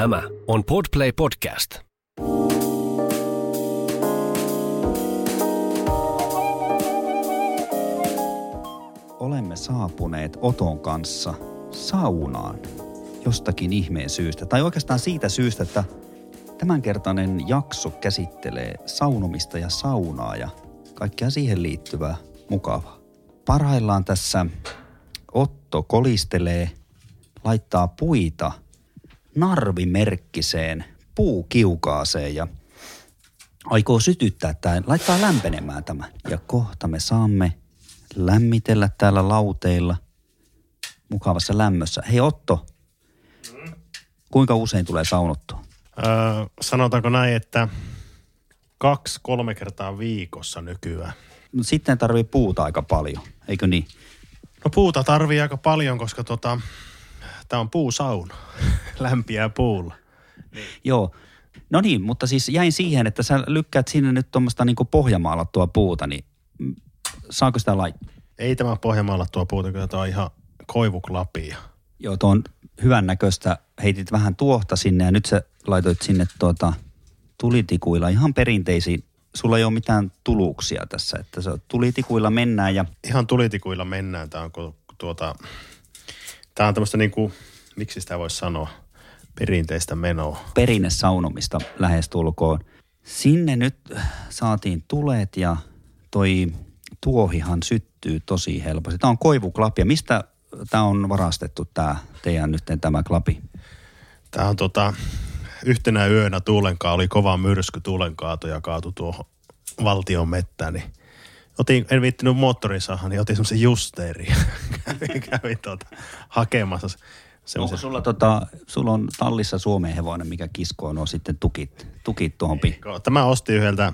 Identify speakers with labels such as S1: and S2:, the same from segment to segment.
S1: Tämä on Podplay Podcast.
S2: Olemme saapuneet Oton kanssa saunaan jostakin ihmeen syystä. Tai oikeastaan siitä syystä, että tämänkertainen jakso käsittelee saunomista ja saunaa ja kaikkea siihen liittyvää mukavaa. Parhaillaan tässä Otto kolistelee, laittaa puita narvimerkkiseen puukiukaaseen ja aikoo sytyttää tämän, laittaa lämpenemään tämän. Ja kohta me saamme lämmitellä täällä lauteilla mukavassa lämmössä. Hei Otto, kuinka usein tulee saunottua?
S3: Öö, sanotaanko näin, että kaksi-kolme kertaa viikossa nykyään.
S2: No, sitten tarvii puuta aika paljon, eikö niin?
S3: No puuta tarvii aika paljon, koska tota, tämä on puusauna. Lämpiää puulla.
S2: Joo. No niin, mutta siis jäin siihen, että sä lykkäät sinne nyt tuommoista niin pohjamaalattua puuta, niin saako sitä laittaa?
S3: Ei tämä Pohjanmaalla tuo puuta, kyllä tämä on ihan koivuklapia.
S2: Joo, tuo on hyvän näköistä. Heitit vähän tuohta sinne ja nyt sä laitoit sinne tuota tulitikuilla ihan perinteisiin. Sulla ei ole mitään tuluksia tässä, että se tulitikuilla mennään ja
S3: Ihan tulitikuilla mennään. Tämä on tuota, tämä on tämmöistä niin kuin, miksi sitä voisi sanoa, perinteistä menoa.
S2: perinnesaunomista lähestulkoon. Sinne nyt saatiin tulet ja toi tuohihan syttyy tosi helposti. Tämä on koivuklapia. Mistä tämä on varastettu tämä teidän nyt tämä klapi?
S3: Tämä on tota, yhtenä yönä tuulenkaa, oli kova myrsky tuulenkaato ja kaatu tuohon valtion mettään, niin otin, en viittinyt moottorin saada, niin otin semmoisen justeerin. kävin, kävin tuota, hakemassa
S2: Onko
S3: semmoisen.
S2: sulla, tota, sulla on tallissa Suomen hevonen, mikä kiskoo nuo sitten tukit, tukit tuohon pi-
S3: Tämä osti yhdeltä,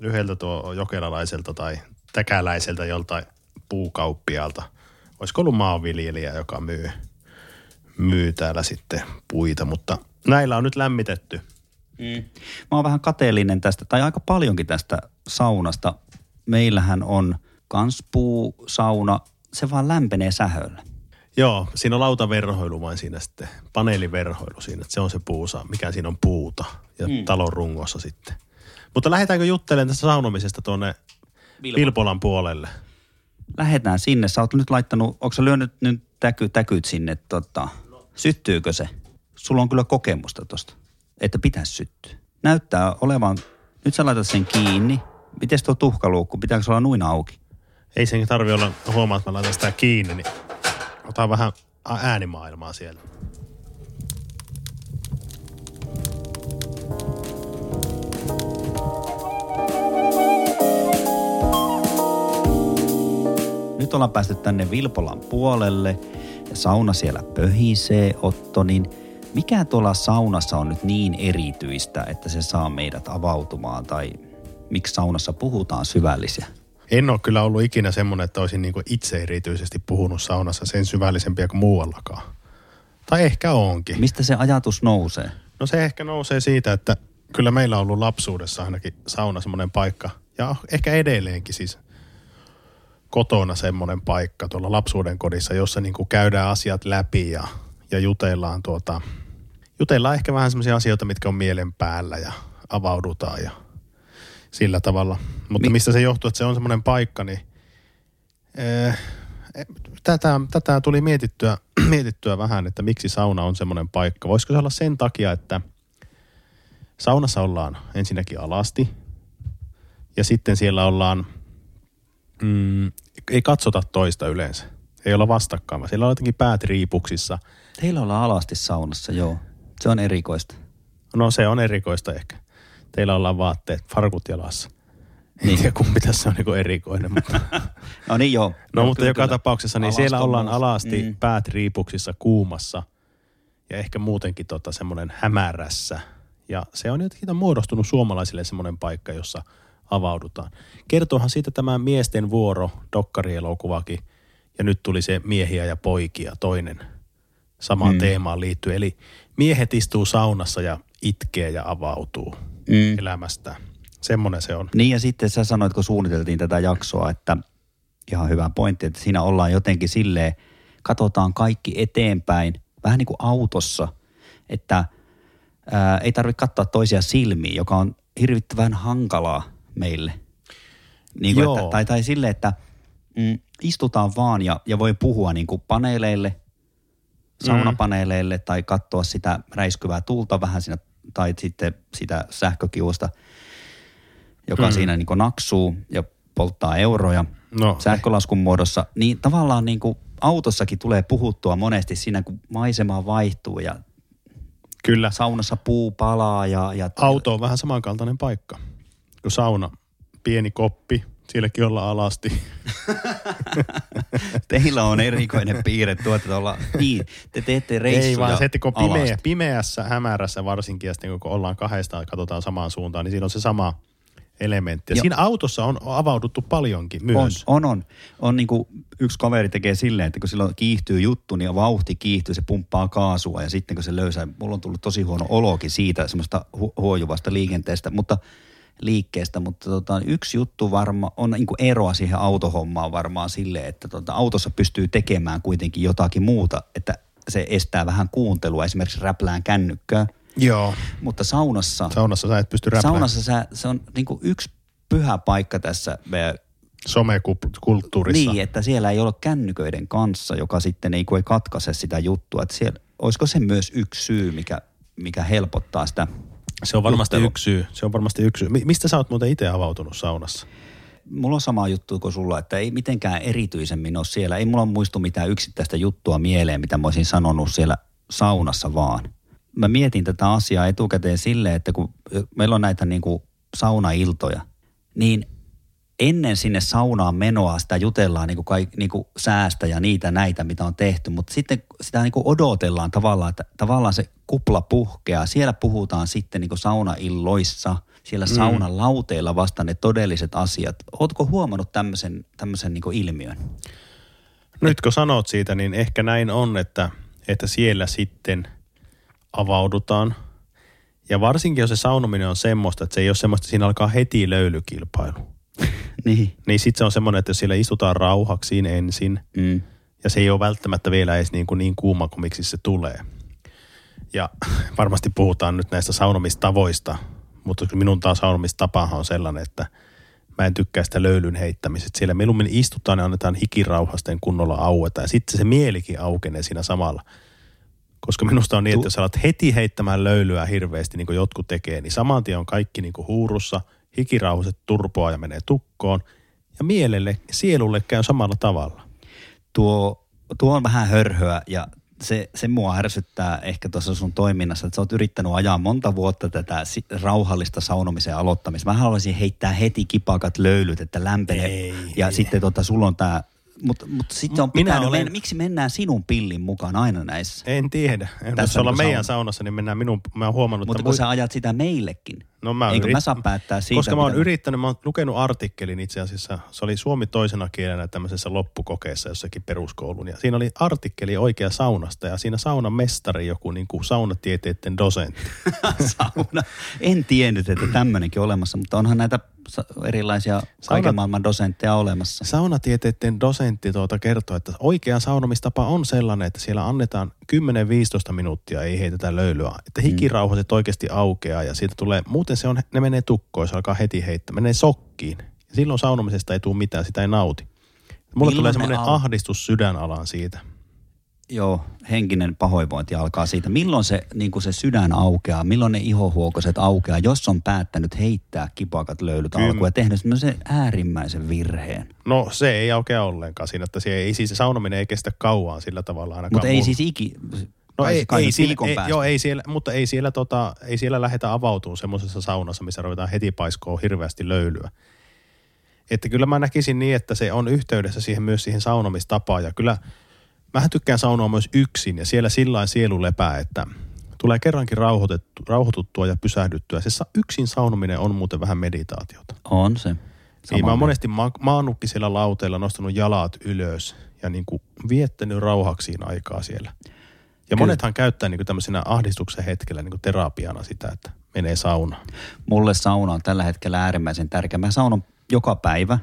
S3: yhdeltä tuo jokelalaiselta tai täkäläiseltä joltain puukauppialta. Olisiko ollut maanviljelijä, joka myy, myy täällä sitten puita, mutta näillä on nyt lämmitetty.
S2: Mm. Mä oon vähän kateellinen tästä, tai aika paljonkin tästä saunasta. Meillähän on kans puusauna, se vaan lämpenee sähöllä.
S3: Joo, siinä on lautaverhoilu vain siinä sitten, paneeliverhoilu siinä, että se on se puusa, mikä siinä on puuta ja mm. talon rungossa sitten. Mutta lähdetäänkö juttelemaan tästä saunomisesta tuonne Vilpolan puolelle?
S2: Lähetään sinne. Sä oot nyt laittanut, onko sä lyönyt nyt täky, täkyt sinne, tota, syttyykö se? Sulla on kyllä kokemusta tosta, että pitäisi syttyä. Näyttää olevan, nyt sä laitat sen kiinni. Miten tuo tuhkaluukku, pitääkö se olla nuin auki?
S3: Ei sen tarvi olla, huomaa, että mä laitan sitä kiinni, niin otan vähän äänimaailmaa siellä.
S2: Nyt ollaan päästy tänne Vilpolan puolelle ja sauna siellä pöhisee, Otto, niin mikä tuolla saunassa on nyt niin erityistä, että se saa meidät avautumaan tai miksi saunassa puhutaan syvällisiä?
S3: En ole kyllä ollut ikinä semmoinen, että olisin niin itse erityisesti puhunut saunassa sen syvällisempiä kuin muuallakaan. Tai ehkä onkin.
S2: Mistä se ajatus nousee?
S3: No se ehkä nousee siitä, että kyllä meillä on ollut lapsuudessa ainakin sauna semmoinen paikka. Ja ehkä edelleenkin siis kotona semmoinen paikka tuolla lapsuuden kodissa, jossa niin kuin käydään asiat läpi ja, ja jutellaan tuota, jutellaan ehkä vähän semmoisia asioita, mitkä on mielen päällä ja avaudutaan ja sillä tavalla. Mutta
S2: Mi-
S3: mistä se johtuu, että se on semmoinen paikka, niin eh, tätä, tätä tuli mietittyä, mietittyä vähän, että miksi sauna on semmoinen paikka. Voisiko se olla sen takia, että saunassa ollaan ensinnäkin alasti ja sitten siellä ollaan, mm, ei katsota toista yleensä. Ei olla vastakkain, vaan siellä on jotenkin päät riipuksissa.
S2: Teillä ollaan alasti saunassa, joo. Se on erikoista.
S3: No se on erikoista ehkä. Teillä ollaan vaatteet, farkut jalassa.
S2: Niin.
S3: tiedä kumpi tässä on niinku erikoinen, mutta...
S2: No niin joo.
S3: No, mutta
S2: kyllä,
S3: joka
S2: kyllä.
S3: tapauksessa, niin siellä ollaan alasti,
S2: Mm.
S3: päät riipuksissa kuumassa ja ehkä muutenkin tota semmoinen hämärässä. Ja se on jotenkin muodostunut suomalaisille semmoinen paikka, jossa avaudutaan. Kertoohan siitä tämä miesten vuoro, dokkarielokuvakin, ja nyt tuli se miehiä ja poikia, toinen samaan
S2: Mm.
S3: mm. teemaan liittyy. Eli miehet istuu saunassa ja itkee ja avautuu
S2: Mm.
S3: elämästä. Semmoinen se on.
S2: Niin ja sitten sä sanoit, kun suunniteltiin tätä jaksoa, että ihan hyvä pointti, että siinä ollaan jotenkin silleen, katsotaan kaikki eteenpäin, vähän niin kuin autossa, että ää, ei tarvitse katsoa toisia silmiä, joka on hirvittävän hankalaa meille. Niin kuin,
S3: Joo.
S2: että, tai, tai sille, että mm, istutaan vaan ja, ja voi puhua niin kuin paneeleille, saunapaneeleille mm. tai katsoa sitä räiskyvää tulta vähän siinä, tai sitten sitä sähkökiusta, joka mm. siinä niin kuin naksuu ja polttaa euroja
S3: No,
S2: sähkölaskun muodossa. Niin tavallaan niin kuin autossakin tulee puhuttua monesti siinä, kun maisema vaihtuu ja
S3: Kyllä.
S2: saunassa puu palaa ja, ja
S3: Auto on vähän samankaltainen paikka kuin sauna. Pieni koppi, sielläkin ollaan alasti.
S2: Teillä on erikoinen piirre tuotte tuolla. Niin, te teette reissuja
S3: Ei vaan se, että kun pimeä,
S2: alasti.
S3: pimeässä, hämärässä varsinkin, ja sitten kun ollaan kahdesta ja katsotaan samaan suuntaan, niin siinä on se sama elementti. Ja siinä autossa on avauduttu paljonkin
S2: On,
S3: myös.
S2: on, on. on niin kuin yksi kaveri tekee silleen, että kun silloin kiihtyy juttu, niin vauhti kiihtyy, se pumppaa kaasua ja sitten kun se löysää, mulla on tullut tosi huono olokin siitä semmoista hu- huojuvasta liikenteestä, mutta liikkeestä, mutta tota, yksi juttu varma on niin kuin eroa siihen autohommaan varmaan silleen, että tota, autossa pystyy tekemään kuitenkin jotakin muuta, että se estää vähän kuuntelua, esimerkiksi räplään kännykkää,
S3: Joo.
S2: mutta saunassa,
S3: Saunassa sä et pysty räplään.
S2: saunassa sä, se on niin kuin yksi pyhä paikka tässä meidän
S3: Somekulttuurissa.
S2: niin, että siellä ei ole kännyköiden kanssa, joka sitten ei, ei katkaise sitä juttua. Että siellä, olisiko se myös yksi syy, mikä, mikä helpottaa sitä
S3: Se on varmasti
S2: juttelua?
S3: yksi syy. Se on varmasti yksi syy. Mi- Mistä sä oot muuten itse avautunut saunassa?
S2: Mulla on sama juttu kuin sulla, että ei mitenkään erityisemmin ole siellä. Ei mulla muistu mitään yksittäistä juttua mieleen, mitä mä olisin sanonut siellä saunassa vaan. Mä mietin tätä asiaa etukäteen silleen, että kun meillä on näitä niin kuin saunailtoja, niin ennen sinne saunaan menoa sitä jutellaan niin kuin kaik, niin kuin säästä ja niitä näitä, mitä on tehty, mutta sitten sitä niin kuin odotellaan tavallaan, että tavallaan se kupla puhkeaa. Siellä puhutaan sitten niin kuin saunailloissa, siellä mm. saunan lauteilla vasta ne todelliset asiat. Ootko huomannut tämmöisen, tämmöisen niin kuin ilmiön?
S3: Nyt kun sanot siitä, niin ehkä näin on, että, että siellä sitten avaudutaan. Ja varsinkin jos se saunominen on semmoista, että se ei ole semmoista, että siinä alkaa heti löylykilpailu.
S2: Niin.
S3: Niin sitten se on semmoinen, että jos siellä istutaan rauhaksiin ensin,
S2: Mm.
S3: ja se ei ole välttämättä vielä edes niin, kuin niin kuuma kuin miksi se tulee. Ja varmasti puhutaan nyt näistä saunomistavoista, mutta minun taas saunomistapahan on sellainen, että mä en tykkää sitä löylyn heittämisestä. Siellä mieluummin istutaan ja annetaan hikirauhasten kunnolla aueta ja sitten se mielikin aukenee siinä samalla. Koska minusta on niin, että jos alat heti heittämään löylyä hirveästi, niin kuin jotkut tekee, niin saman tien on kaikki niin kuin huurussa, hikirauhaset turpoaa ja menee tukkoon. Ja mielelle, sielulle käy samalla tavalla.
S2: tuo, tuo on vähän hörhöä ja se, se mua ärsyttää ehkä tuossa sun toiminnassa, että sä oot yrittänyt ajaa monta vuotta tätä rauhallista saunomisen aloittamista. Mä haluaisin heittää heti kipakat löylyt, että lämpenee.
S3: Ei,
S2: ja
S3: ei.
S2: sitten tota, sulla on tää, mutta mut sitten on
S3: Minä olen-
S2: mennä, miksi mennään sinun pillin mukaan aina näissä?
S3: En tiedä. Jos
S2: Tässä
S3: ollaan
S2: niin
S3: meidän
S2: sauna-
S3: saunassa, niin mennään minun, mä oon huomannut,
S2: Mutta
S3: että
S2: kun
S3: mui-
S2: sä ajat sitä meillekin,
S3: no mä
S2: eikö
S3: yrit-
S2: mä saa päättää siitä?
S3: Koska mä oon
S2: mitä-
S3: yrittänyt, mä oon lukenut artikkelin itse asiassa, se oli suomi toisena kielenä tämmöisessä loppukokeessa jossakin peruskoulun. Ja siinä oli artikkeli oikea saunasta ja siinä saunan mestari joku niin kuin saunatieteiden dosentti.
S2: sauna. En tiennyt, että tämmöinenkin olemassa, mutta onhan näitä erilaisia kaiken maailman dosentteja olemassa.
S3: Saunatieteiden dosentti tuota kertoo, että oikea saunomistapa on sellainen, että siellä annetaan 10-15 minuuttia, ei heitetä löylyä. Että hikirauhaset oikeasti aukeaa ja siitä tulee, muuten se on, ne menee tukkoon, se alkaa heti heittää, menee sokkiin. Ja silloin saunomisesta ei tule mitään, sitä ei nauti. Mulle
S2: Milloin
S3: tulee
S2: ne
S3: semmoinen ahdistus sydänalaan siitä.
S2: Joo, henkinen pahoinvointi alkaa siitä. Milloin se, niin kuin se sydän aukeaa, milloin ne ihohuokoset aukeaa, jos on päättänyt heittää kipakat löylyt
S3: Kyllä.
S2: alkuun ja tehnyt semmoisen äärimmäisen virheen.
S3: No se ei aukea ollenkaan siinä, että se ei, siis se saunominen ei kestä kauan sillä tavalla ainakaan.
S2: Mutta ei siis iki...
S3: No ei, ei, siellä, ei,
S2: päästä.
S3: joo, ei siellä, mutta ei siellä, tota, ei siellä lähdetä avautumaan semmoisessa saunassa, missä ruvetaan heti paiskoon hirveästi löylyä. Että kyllä mä näkisin niin, että se on yhteydessä siihen myös siihen saunomistapaan. Ja kyllä mähän tykkään saunoa myös yksin ja siellä sillä sielu lepää, että tulee kerrankin rauhoituttua ja pysähdyttyä. Se sa- yksin saunominen on muuten vähän meditaatiota.
S2: On se.
S3: Niin mä oon monesti ma- maannutkin siellä lauteilla, nostanut jalat ylös ja niin kuin viettänyt rauhaksiin aikaa siellä. Ja monethan käyttää niin kuin tämmöisenä ahdistuksen hetkellä niin kuin terapiana sitä, että menee saunaan.
S2: Mulle sauna on tällä hetkellä äärimmäisen tärkeä. Mä saunon joka päivä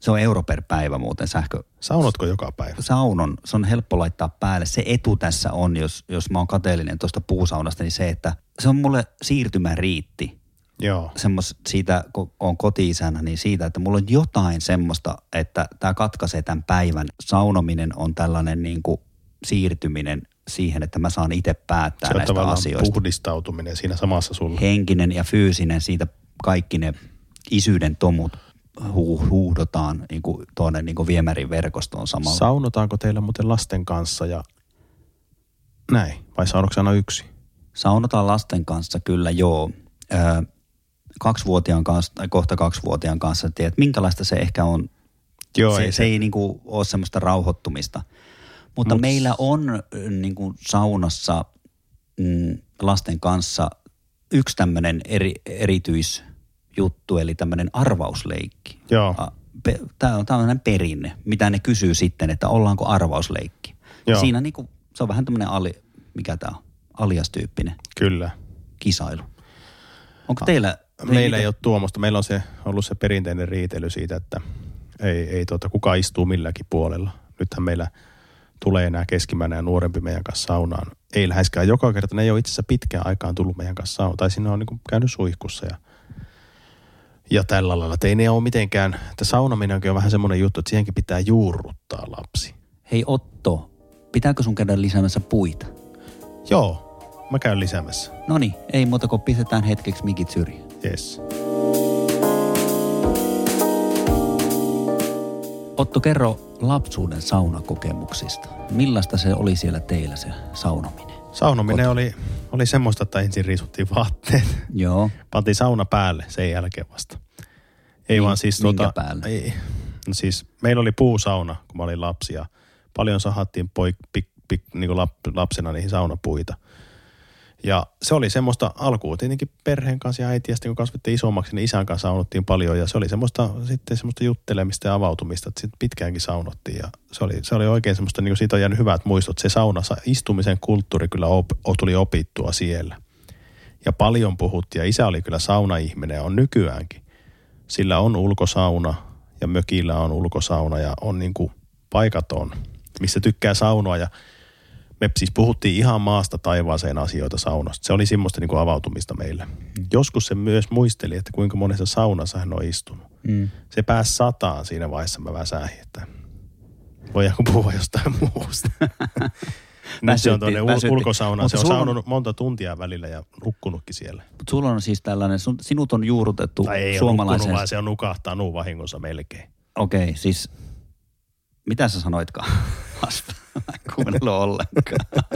S2: Se on euro per päivä muuten sähkö.
S3: Saunotko joka päivä?
S2: Saunon, se on helppo laittaa päälle. Se etu tässä on, jos, jos mä oon kateellinen tuosta puusaunasta, niin se, että se on mulle siirtymä riitti.
S3: Joo.
S2: Semmos, siitä, kun on koti niin siitä, että mulla on jotain semmoista, että tämä katkaisee tämän päivän. Saunominen on tällainen niin kuin siirtyminen siihen, että mä saan itse päättää
S3: Se on
S2: näistä asioista.
S3: puhdistautuminen siinä samassa sulla.
S2: Henkinen ja fyysinen, siitä kaikki ne isyyden tomut hu- huudotaan niin kuin tuonne niin kuin viemärin verkostoon samalla.
S3: Saunotaanko teillä muuten lasten kanssa ja näin? Vai saunoksa aina yksi?
S2: Saunotaan lasten kanssa kyllä, joo. Ö, kaksivuotiaan kanssa, tai kohta kaksivuotiaan kanssa, tiedät, minkälaista se ehkä on.
S3: Joo,
S2: se,
S3: ei
S2: se,
S3: se-
S2: ei niinku ole semmoista rauhoittumista. Mutta
S3: Mut-
S2: meillä on ö, niinku saunassa mm, lasten kanssa yksi tämmöinen eri, erityisjuttu, eli tämmöinen arvausleikki.
S3: Joo.
S2: Tämä on tämmöinen perinne, mitä ne kysyy sitten, että ollaanko arvausleikki.
S3: Joo.
S2: Siinä niinku, se on vähän tämmöinen ali, mikä tämä on, aliastyyppinen
S3: Kyllä.
S2: kisailu. Onko teillä?
S3: Meillä ei ole tuommoista. Meillä on se, ollut se perinteinen riitely siitä, että ei, ei tuota, kuka istuu milläkin puolella. Nythän meillä tulee enää keskimmäinen ja nuorempi meidän kanssa saunaan. Ei läheskään joka kerta. Ne ei ole itse asiassa pitkään aikaan tullut meidän kanssa saunaan. Tai sinne on niin käynyt suihkussa ja, ja tällä lailla. Että ei ne ole mitenkään, että saunaminenkin on vähän semmoinen juttu, että siihenkin pitää juurruttaa lapsi.
S2: Hei Otto, pitääkö sun käydä lisäämässä puita?
S3: Joo, mä käyn lisäämässä.
S2: No niin, ei muuta kuin pistetään hetkeksi mikit syrjään.
S3: Yes.
S2: Otto, kerro lapsuuden saunakokemuksista. Millaista se oli siellä teillä se saunominen?
S3: Saunominen oli, oli semmoista, että ensin riisuttiin vaatteet.
S2: Joo,
S3: Pantiin sauna päälle sen jälkeen vasta. Ei
S2: Min-
S3: vaan siis tuota,
S2: päälle?
S3: Ei, no siis meillä oli puusauna, kun mä olin lapsi ja paljon sahattiin poik, pik, pik, niin kuin lap, lapsena niihin saunapuita. Ja se oli semmoista alkuun tietenkin perheen kanssa ja äiti, ja sitten kun kasvettiin isommaksi, niin isän kanssa saunottiin paljon. Ja se oli semmoista, sitten semmoista juttelemista ja avautumista, että sitten pitkäänkin saunottiin. Ja se oli, se oli oikein semmoista, niin kuin siitä on jäänyt hyvät muistot. Se saunassa istumisen kulttuuri kyllä op, tuli opittua siellä. Ja paljon puhuttiin, ja isä oli kyllä saunaihminen ja on nykyäänkin. Sillä on ulkosauna ja mökillä on ulkosauna ja on niin kuin paikaton, missä tykkää saunoa ja me siis puhuttiin ihan maasta taivaaseen asioita saunasta. Se oli semmoista niin kuin avautumista meille. Joskus se myös muisteli, että kuinka monessa saunassa hän on istunut.
S2: mm.
S3: Se pääsi sataan siinä vaiheessa mä väsähin, että voidaanko puhua jostain muusta. Nyt se on tuonne
S2: Väsytti, väsytti.
S3: ul- ulkosaunaan.
S2: Mutta
S3: Se on
S2: sulla
S3: saunonut monta tuntia välillä ja nukkunutkin siellä.
S2: Mut sulla on siis tällainen, sun, sinut on juurrutettu
S3: Tai ei
S2: suomalaisen...
S3: se on nukahtanut vahingossa melkein.
S2: Okei, okay, siis mitä sä sanoitkaan? Kuunnellut ollenkaan.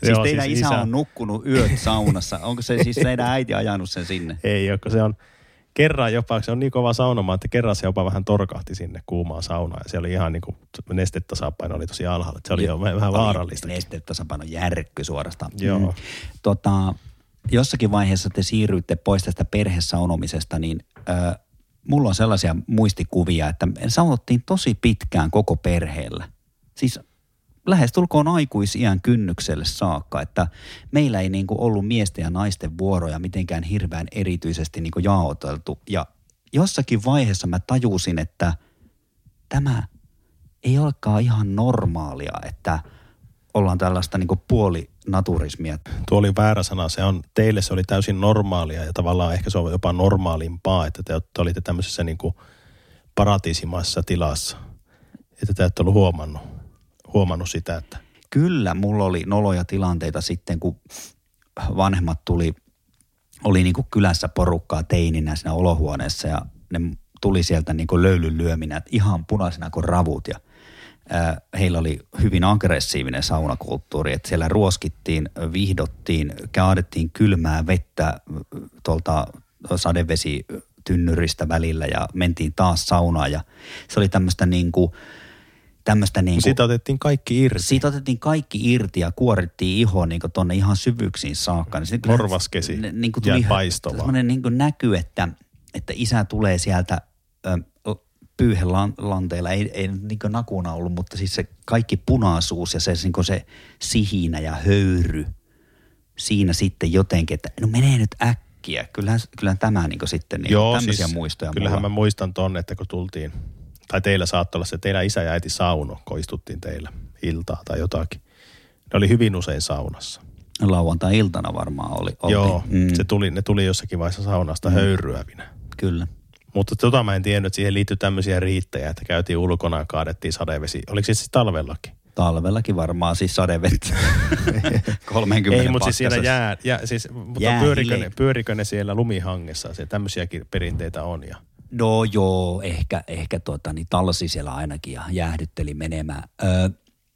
S2: siis
S3: Joo,
S2: teidän
S3: siis
S2: isä,
S3: isä-
S2: on nukkunut yöt saunassa. Onko se siis teidän äiti ajanut sen sinne?
S3: Ei ole, se on kerran jopa, se on niin kova saunomaan, että kerran se jopa vähän torkahti sinne kuumaan saunaan. Ja se oli ihan niin kuin, nestetasapaino oli tosi alhaalla. Se oli jo vähän vähän vaarallista.
S2: Nestetasapaino järkky suorastaan.
S3: Joo.
S2: Mm. Tota, jossakin vaiheessa te siirryitte pois tästä perhesaunomisesta, niin äh, mulla on sellaisia muistikuvia, että saunottiin tosi pitkään koko perheellä. Siis lähestulkoon aikuisiän kynnykselle saakka, että meillä ei niin kuin ollut miesten ja naisten vuoroja mitenkään hirveän erityisesti niin kuin jaoteltu. Ja jossakin vaiheessa mä tajusin, että tämä ei olekaan ihan normaalia, että ollaan tällaista niin puolinaturismia.
S3: Tuo oli väärä sana. Se on, teille se oli täysin normaalia ja tavallaan ehkä se on jopa normaalimpaa, että te, te olitte tämmöisessä niin kuin paratiisimaisessa tilassa. Että te ette ollut huomannut, huomannut sitä, että
S2: Kyllä, mulla oli noloja tilanteita sitten, kun vanhemmat tuli, oli niin kuin kylässä porukkaa teininä siinä olohuoneessa ja ne tuli sieltä niin kuin löylyn lyöminä, että ihan punaisena kuin ravut ja heillä oli hyvin aggressiivinen saunakulttuuri, että siellä ruoskittiin, vihdottiin, kaadettiin kylmää vettä tuolta sadevesitynnyristä välillä ja mentiin taas saunaan ja se oli tämmöistä niin kuin, tämmöistä niin kuin,
S3: siitä otettiin kaikki irti.
S2: siitä otettiin kaikki irti ja kuorittiin iho niin tonne ihan syvyyksiin saakka. Niin sitten
S3: Morvaskesi
S2: niin kuin tuli semmoinen niin kuin näky, että, että isä tulee sieltä ö, pyyhelanteella, ei, ei niin kuin nakuna ollut, mutta siis se kaikki punaisuus ja se, niin kuin se sihinä ja höyry siinä sitten jotenkin, että no menee nyt äkkiä. Kyllähän, kyllähän tämä niin kuin sitten niin
S3: Joo,
S2: tämmöisiä
S3: siis
S2: muistoja
S3: kyllähän
S2: mulla.
S3: mä muistan ton, että kun tultiin, tai teillä saattoi olla se, teillä isä ja äiti sauno, kun istuttiin teillä iltaa tai jotakin. Ne oli hyvin usein saunassa.
S2: Lauantai-iltana varmaan oli. oltiin.
S3: Joo, mm. se tuli, ne tuli jossakin vaiheessa saunasta mm. höyryävinä.
S2: Kyllä.
S3: Mutta tota mä en tiennyt, että siihen liittyy tämmöisiä riittäjä, että käytiin ulkona ja kaadettiin sadevesi. Oliko se siis talvellakin?
S2: Talvellakin varmaan siis sadevettä. 30
S3: Ei, mutta siis siellä jää, jää siis, mutta pyörikö ne, pyörikö ne siellä lumihangessa? Se tämmöisiäkin perinteitä on. Ja.
S2: No joo, ehkä, ehkä tuota, niin talsi siellä ainakin ja jäähdytteli menemään. Öö,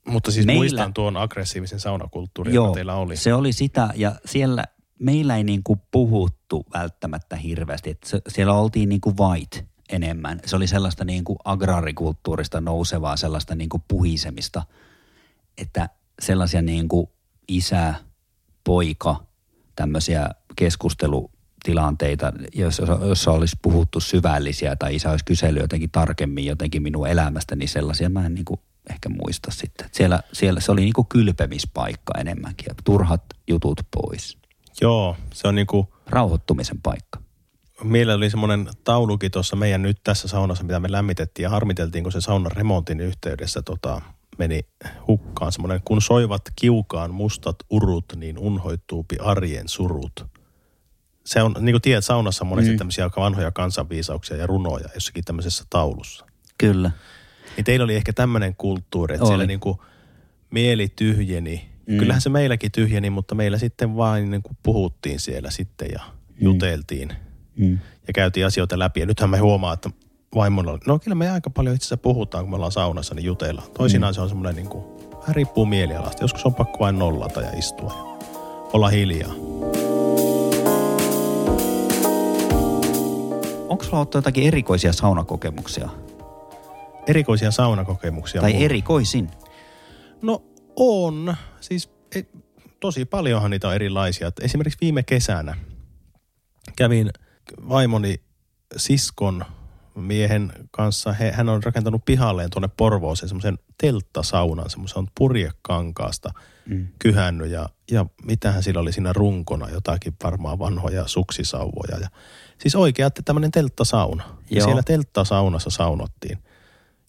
S3: Mutta siis
S2: Meillä-
S3: muistan tuon aggressiivisen saunakulttuurin, joka teillä oli.
S2: se oli sitä ja siellä meillä ei niin kuin puhuttu välttämättä hirveästi. Että se, siellä oltiin niin kuin white enemmän. Se oli sellaista niin kuin agraarikulttuurista nousevaa, sellaista niin kuin puhisemista, että sellaisia niin kuin isä, poika, tämmöisiä keskustelutilanteita, jos, jossa olisi puhuttu syvällisiä tai isä olisi kysellyt jotenkin tarkemmin jotenkin minun elämästä, niin sellaisia mä en niin kuin ehkä muista sitten. Siellä, siellä se oli niin kuin kylpemispaikka enemmänkin ja turhat jutut pois.
S3: Joo, se on niinku,
S2: Rauhoittumisen paikka.
S3: meillä oli semmoinen taulukin tuossa meidän nyt tässä saunassa, mitä me lämmitettiin ja harmiteltiin, kun se saunan remontin yhteydessä tota, meni hukkaan semmoinen, kun soivat kiukaan mustat urut, niin unhoittuupi arjen surut. Se on, niin kuin tiedät, saunassa on monesti mm. tämmöisiä aika vanhoja kansanviisauksia ja runoja jossakin tämmöisessä taulussa.
S2: Kyllä.
S3: Niin teillä oli ehkä tämmöinen kulttuuri, että
S2: Oli.
S3: siellä niin kuin mieli tyhjeni.
S2: Mm.
S3: Mm. Kyllähän se meilläkin tyhjeni, mutta meillä sitten vain niin kuin puhuttiin siellä sitten ja juteltiin
S2: Mm.
S3: ja käytiin asioita läpi. Ja nythän me huomaa, että vaimolla no kyllä me aika paljon itse asiassa puhutaan, kun me ollaan saunassa, niin jutellaan. Toisinaan se on semmoinen niin kuin, vähän riippuu mielialasta. Joskus on pakko vain nollata ja istua ja olla hiljaa.
S2: Onko sulla ollut jotakin erikoisia saunakokemuksia?
S3: Erikoisia saunakokemuksia.
S2: tai
S3: mulla.
S2: erikoisin?
S3: No on. Siis e, tosi paljonhan niitä on erilaisia. Esimerkiksi viime kesänä kävin vaimoni siskon miehen kanssa. He, hän on rakentanut pihalleen tuonne Porvooseen semmoisen telttasaunan, semmoisen purjekankaasta mm. kyhännyt ja, ja mitähän sillä oli siinä runkona, jotakin varmaan vanhoja suksisauvoja. Ja, siis oikea tämmöinen telttasauna. Ja
S2: Joo.
S3: siellä telttasaunassa saunottiin.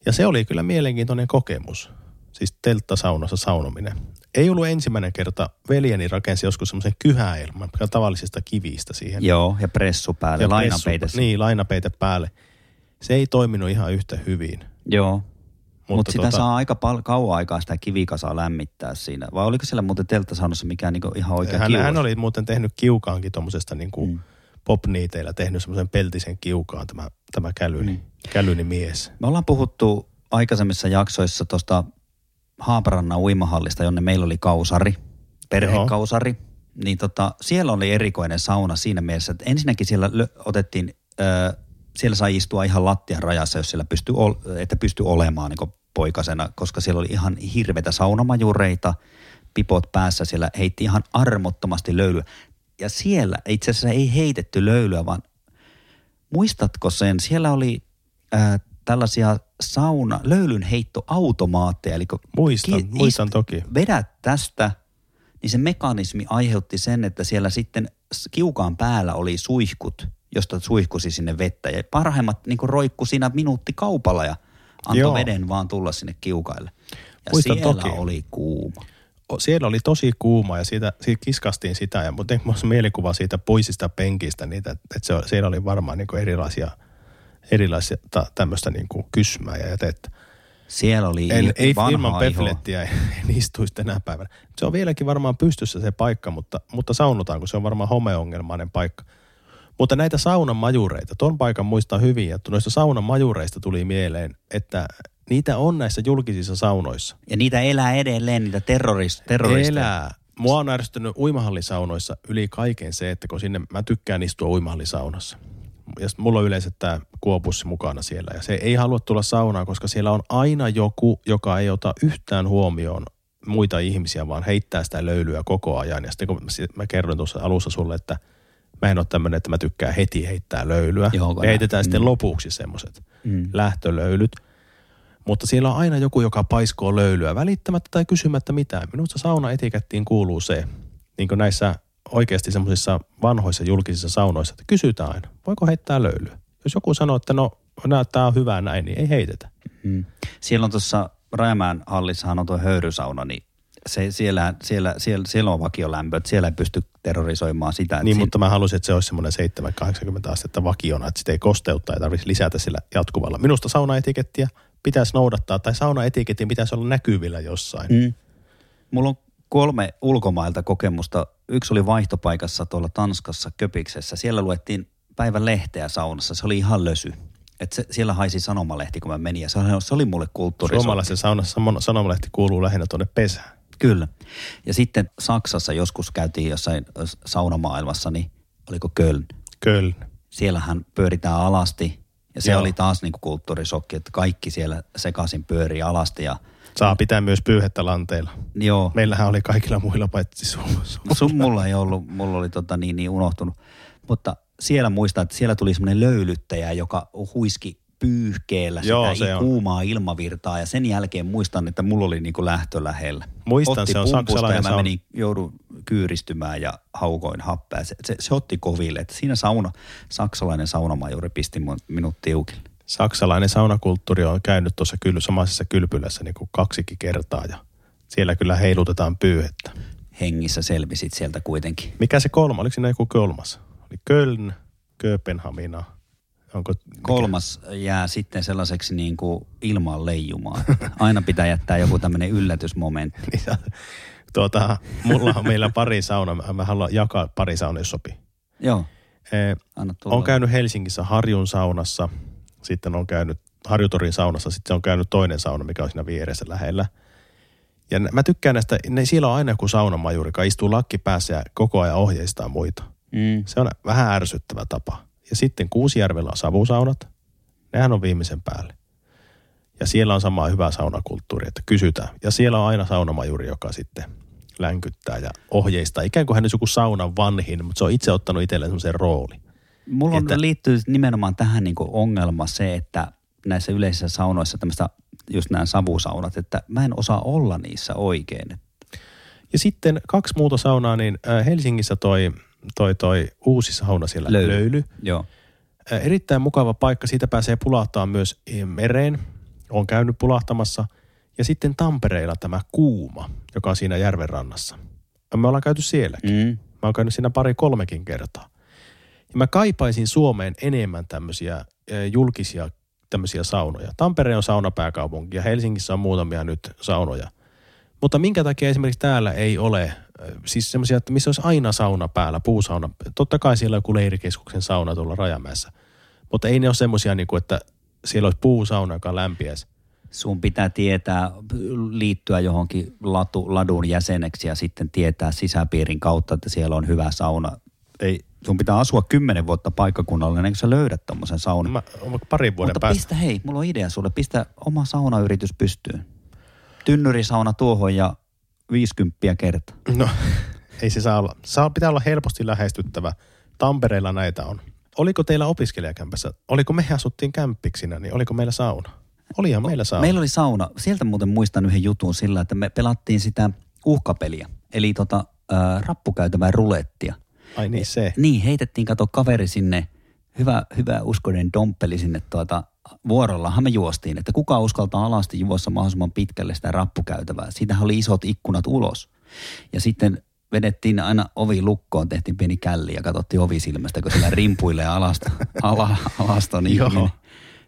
S3: Ja se oli kyllä mielenkiintoinen kokemus. Siis telttasaunassa saunominen. Ei ollut ensimmäinen kerta. Veljeni rakensi joskus semmoisen kyhäelman tavallisista kivistä siihen.
S2: Joo, ja pressu päälle,
S3: Ja
S2: lainapeite.
S3: pressu- Niin, lainapeite päälle. Se ei toiminut ihan yhtä hyvin.
S2: Joo. Mutta Mut sitä
S3: tota-
S2: saa aika pal- kauan aikaa sitä kivikasaa lämmittää siinä. Vai oliko siellä muuten telttasaunassa mikään niinku ihan oikea
S3: hän,
S2: kiuas?
S3: hän oli muuten tehnyt kiukaankin tuommoisesta niin kuin
S2: Mm.
S3: Popniiteillä, tehnyt semmoisen peltisen kiukaan tämä, tämä kälyni,
S2: Mm.
S3: kälyni mies.
S2: Me ollaan puhuttu aikaisemmissa jaksoissa tuosta Haaparannan uimahallista, jonne meillä oli kausari, perhekausari. Niin tota, siellä oli erikoinen sauna siinä mielessä, että ensinnäkin siellä otettiin, ö, siellä sai istua ihan lattian rajassa, jos siellä pystyi, ol, että pystyi olemaan niin poikasena, koska siellä oli ihan hirveitä saunamajureita, pipot päässä, siellä heitti ihan armottomasti löylyä. Ja siellä itse asiassa ei heitetty löylyä, vaan muistatko sen, siellä oli äh, tällaisia sauna, löylyn heittoautomaatteja, eli kun
S3: Muistan,
S2: ki-
S3: muistan toki.
S2: vedät tästä, niin se mekanismi aiheutti sen, että siellä sitten kiukaan päällä oli suihkut, josta suihkusi sinne vettä. Ja parhaimmat niin roikku siinä minuutti kaupalla ja antoi
S3: Joo.
S2: veden vaan tulla sinne kiukaille. Ja
S3: Muistan
S2: siellä
S3: toki.
S2: oli kuuma.
S3: Siellä oli tosi kuuma ja siitä, siitä kiskastiin sitä. Ja mutta mulla on mielikuva siitä puisista penkistä, niitä, että se, siellä oli varmaan niin kuin erilaisia, erilaisia tämmöistä niin kuin kysmää ja jätettä.
S2: Siellä oli
S3: En, ei ilman peflettiä en istuisi tänä päivänä. Se on vieläkin varmaan pystyssä se paikka, mutta, mutta saunotaan, kun se on varmaan homeongelmainen paikka. Mutta näitä saunan majureita, ton paikan muistaa hyvin, että noista saunan majureista tuli mieleen, että niitä on näissä julkisissa saunoissa.
S2: Ja niitä elää edelleen, niitä terroris, terroristeja.
S3: Elää. Mua on ärsyttänyt uimahallisaunoissa yli kaiken se, että kun sinne, mä tykkään istua uimahallisaunassa. Ja mulla on yleensä tämä kuopussi mukana siellä. Ja se ei halua tulla saunaan, koska siellä on aina joku, joka ei ota yhtään huomioon muita ihmisiä, vaan heittää sitä löylyä koko ajan. Ja sitten kun mä- mä kerroin tuossa alussa sulle, että mä en ole tämmöinen, että mä tykkään heti heittää löylyä.
S2: Joo,
S3: Me heitetään sitten
S2: mm.
S3: lopuksi semmoiset
S2: Mm.
S3: lähtölöylyt. Mutta siellä on aina joku, joka paiskoo löylyä välittämättä tai kysymättä mitään. Minusta saunaetikettiin kuuluu se, niin kuin näissä oikeasti semmoisissa vanhoissa julkisissa saunoissa, että kysytään aina, voiko heittää löylyä. Jos joku sanoo, että no näyttää hyvää näin, niin ei heitetä.
S2: Mm. Siellä on tuossa Rajamäen hallissahan on tuo höyrysauna, niin se, siellä, siellä, siellä, siellä on vakiolämpö, että siellä ei pysty terrorisoimaan sitä.
S3: Niin,
S2: si-
S3: mutta mä halusin, että se olisi semmoinen 7-80 astetta vakiona, että sitä ei kosteutta ei tarvitsisi lisätä sillä jatkuvalla. Minusta saunaetikettiä pitäisi noudattaa, tai saunaetiketin pitäisi olla näkyvillä jossain.
S2: Mm. Mulla on kolme ulkomailta kokemusta. Yksi oli vaihtopaikassa tuolla Tanskassa Köpiksessä. Siellä luettiin päivän lehteä saunassa. Se oli ihan lösy. Et se, siellä haisi sanomalehti, kun mä menin. Ja se, oli- se oli mulle kulttuuri.
S3: Suomalaisen saunassa sanomalehti kuuluu lähinnä tuonne pesään.
S2: Kyllä. Ja sitten Saksassa joskus käytiin jossain saunamaailmassa, niin oliko Köln?
S3: Köln.
S2: Siellähän pyöritään alasti. Ja se
S3: Joo.
S2: oli taas niinku kulttuurisokki, että kaikki siellä sekaisin pyörii alasti. Ja
S3: Saa pitää myös pyyhettä lanteilla.
S2: joo,
S3: Meillähän oli kaikilla muilla paitsi Suomessa.
S2: Sun mulla ei ollut, mulla oli tota niin, niin unohtunut. Mutta siellä muistan, että siellä tuli semmoinen löylyttäjä, joka huiski pyyhkeellä
S3: Joo,
S2: sitä
S3: se on.
S2: kuumaa ilmavirtaa. Ja sen jälkeen muistan, että mulla oli niinku lähtö lähellä.
S3: Muistan,
S2: otti
S3: se on saksalainen
S2: ja mä menin, joudun kyyristymään ja haukoin happea. Se, se, se otti koville. Että siinä sauna, saksalainen saunamajuri pisti mun, minut tiukille.
S3: Saksalainen saunakulttuuri on käynyt tuossa kyllä samaisessa kylpylässä niin kuin kaksikin kertaa ja siellä kyllä heilutetaan pyyhettä.
S2: Hengissä selvisit sieltä kuitenkin.
S3: Mikä se kolmas? Oliko siinä joku kolmas? Oli Köln, Kööpenhamina. Onko
S2: Kolmas jää sitten sellaiseksi niin kuin ilmaan leijumaan. Aina pitää jättää joku tämmöinen yllätysmomentti.
S3: Niin, tuota, mulla on meillä pari saunaa. Mä- haluan jakaa pari saunaa, jos sopii.
S2: Joo,
S3: Ee,
S2: anna tulla.
S3: on käynyt Helsingissä Harjun saunassa, sitten on käynyt Harjutorin saunassa, sitten on käynyt toinen sauna, mikä on siinä vieressä lähellä. Ja mä tykkään näistä, ne, siellä on aina joku saunamajuri, joka istuu lakki päässä ja koko ajan ohjeistaa muita.
S2: Mm.
S3: Se on vähän ärsyttävä tapa. Ja sitten Kuusijärvellä on savusaunat. Nehän on viimeisen päälle. Ja siellä on sama hyvä saunakulttuuri, että kysytään. Ja siellä on aina saunamajuri, joka sitten länkyttää ja ohjeistaa. Ikään kuin hän olisi joku saunan vanhin, mutta se on itse ottanut itselleen semmoisen rooli.
S2: Mulla on,
S3: Että-
S2: liittyy nimenomaan tähän niin ongelma se, että näissä yleisissä saunoissa tämmöistä, just nämä savusaunat, että mä en osaa olla niissä oikein.
S3: Ja sitten kaksi muuta saunaa, niin äh, Helsingissä toi, toi, toi uusi sauna siellä,
S2: Löyly.
S3: Löyly.
S2: Joo.
S3: Erittäin mukava paikka, siitä pääsee pulahtaa myös eh, mereen. on käynyt pulahtamassa. Ja sitten Tampereella tämä Kuuma, joka on siinä järven rannassa. Me ollaan käyty sielläkin.
S2: Mm.
S3: Mä oon käynyt siinä pari kolmekin kertaa. Ja mä kaipaisin Suomeen enemmän tämmöisiä eh, julkisia tämmöisiä saunoja. Tampere on saunapääkaupunki ja Helsingissä on muutamia nyt saunoja. Mutta minkä takia esimerkiksi täällä ei ole, eh, siis semmoisia, että missä olisi aina sauna päällä, puusauna. Totta kai siellä on joku leirikeskuksen sauna tuolla Rajamäessä. Mutta ei ne ole semmoisia, niin kuin, että siellä olisi puusauna, joka lämpiäisi.
S2: Sun pitää tietää, liittyä johonkin latu, ladun jäseneksi ja sitten tietää sisäpiirin kautta, että siellä on hyvä sauna. Ei, sun pitää asua kymmenen vuotta paikkakunnalla ennen kuin sä löydät tommosen saunan.
S3: Mä parin vuoden
S2: Mutta
S3: päästä.
S2: pistä, hei, mulla on idea sulle. Pistä oma saunayritys pystyyn. Tynnyrisauna tuohon ja 50 kertaa.
S3: No, ei se saa olla. Saa, pitää olla helposti lähestyttävä. Tampereella näitä on. Oliko teillä opiskelijakämpässä, oliko me asuttiin kämppiksinä, niin oliko meillä sauna? Olihan meillä sauna.
S2: Meillä oli sauna. Sieltä muuten muistan yhden jutun sillä, että me pelattiin sitä uhkapeliä. Eli tota, ää, rappukäytävää rulettia.
S3: Ai niin se.
S2: Niin, heitettiin kato kaveri sinne, hyvä, hyvä uskoinen domppeli sinne tuota, vuorollahan me juostiin, että kuka uskaltaa alasti juossa mahdollisimman pitkälle sitä rappukäytävää. Siitähän oli isot ikkunat ulos. Ja sitten vedettiin aina ovi lukkoon, tehtiin pieni källi ja katsottiin ovisilmästä, kun siellä rimpuilee alasta, ala, alaston
S3: Joo.
S2: ihminen.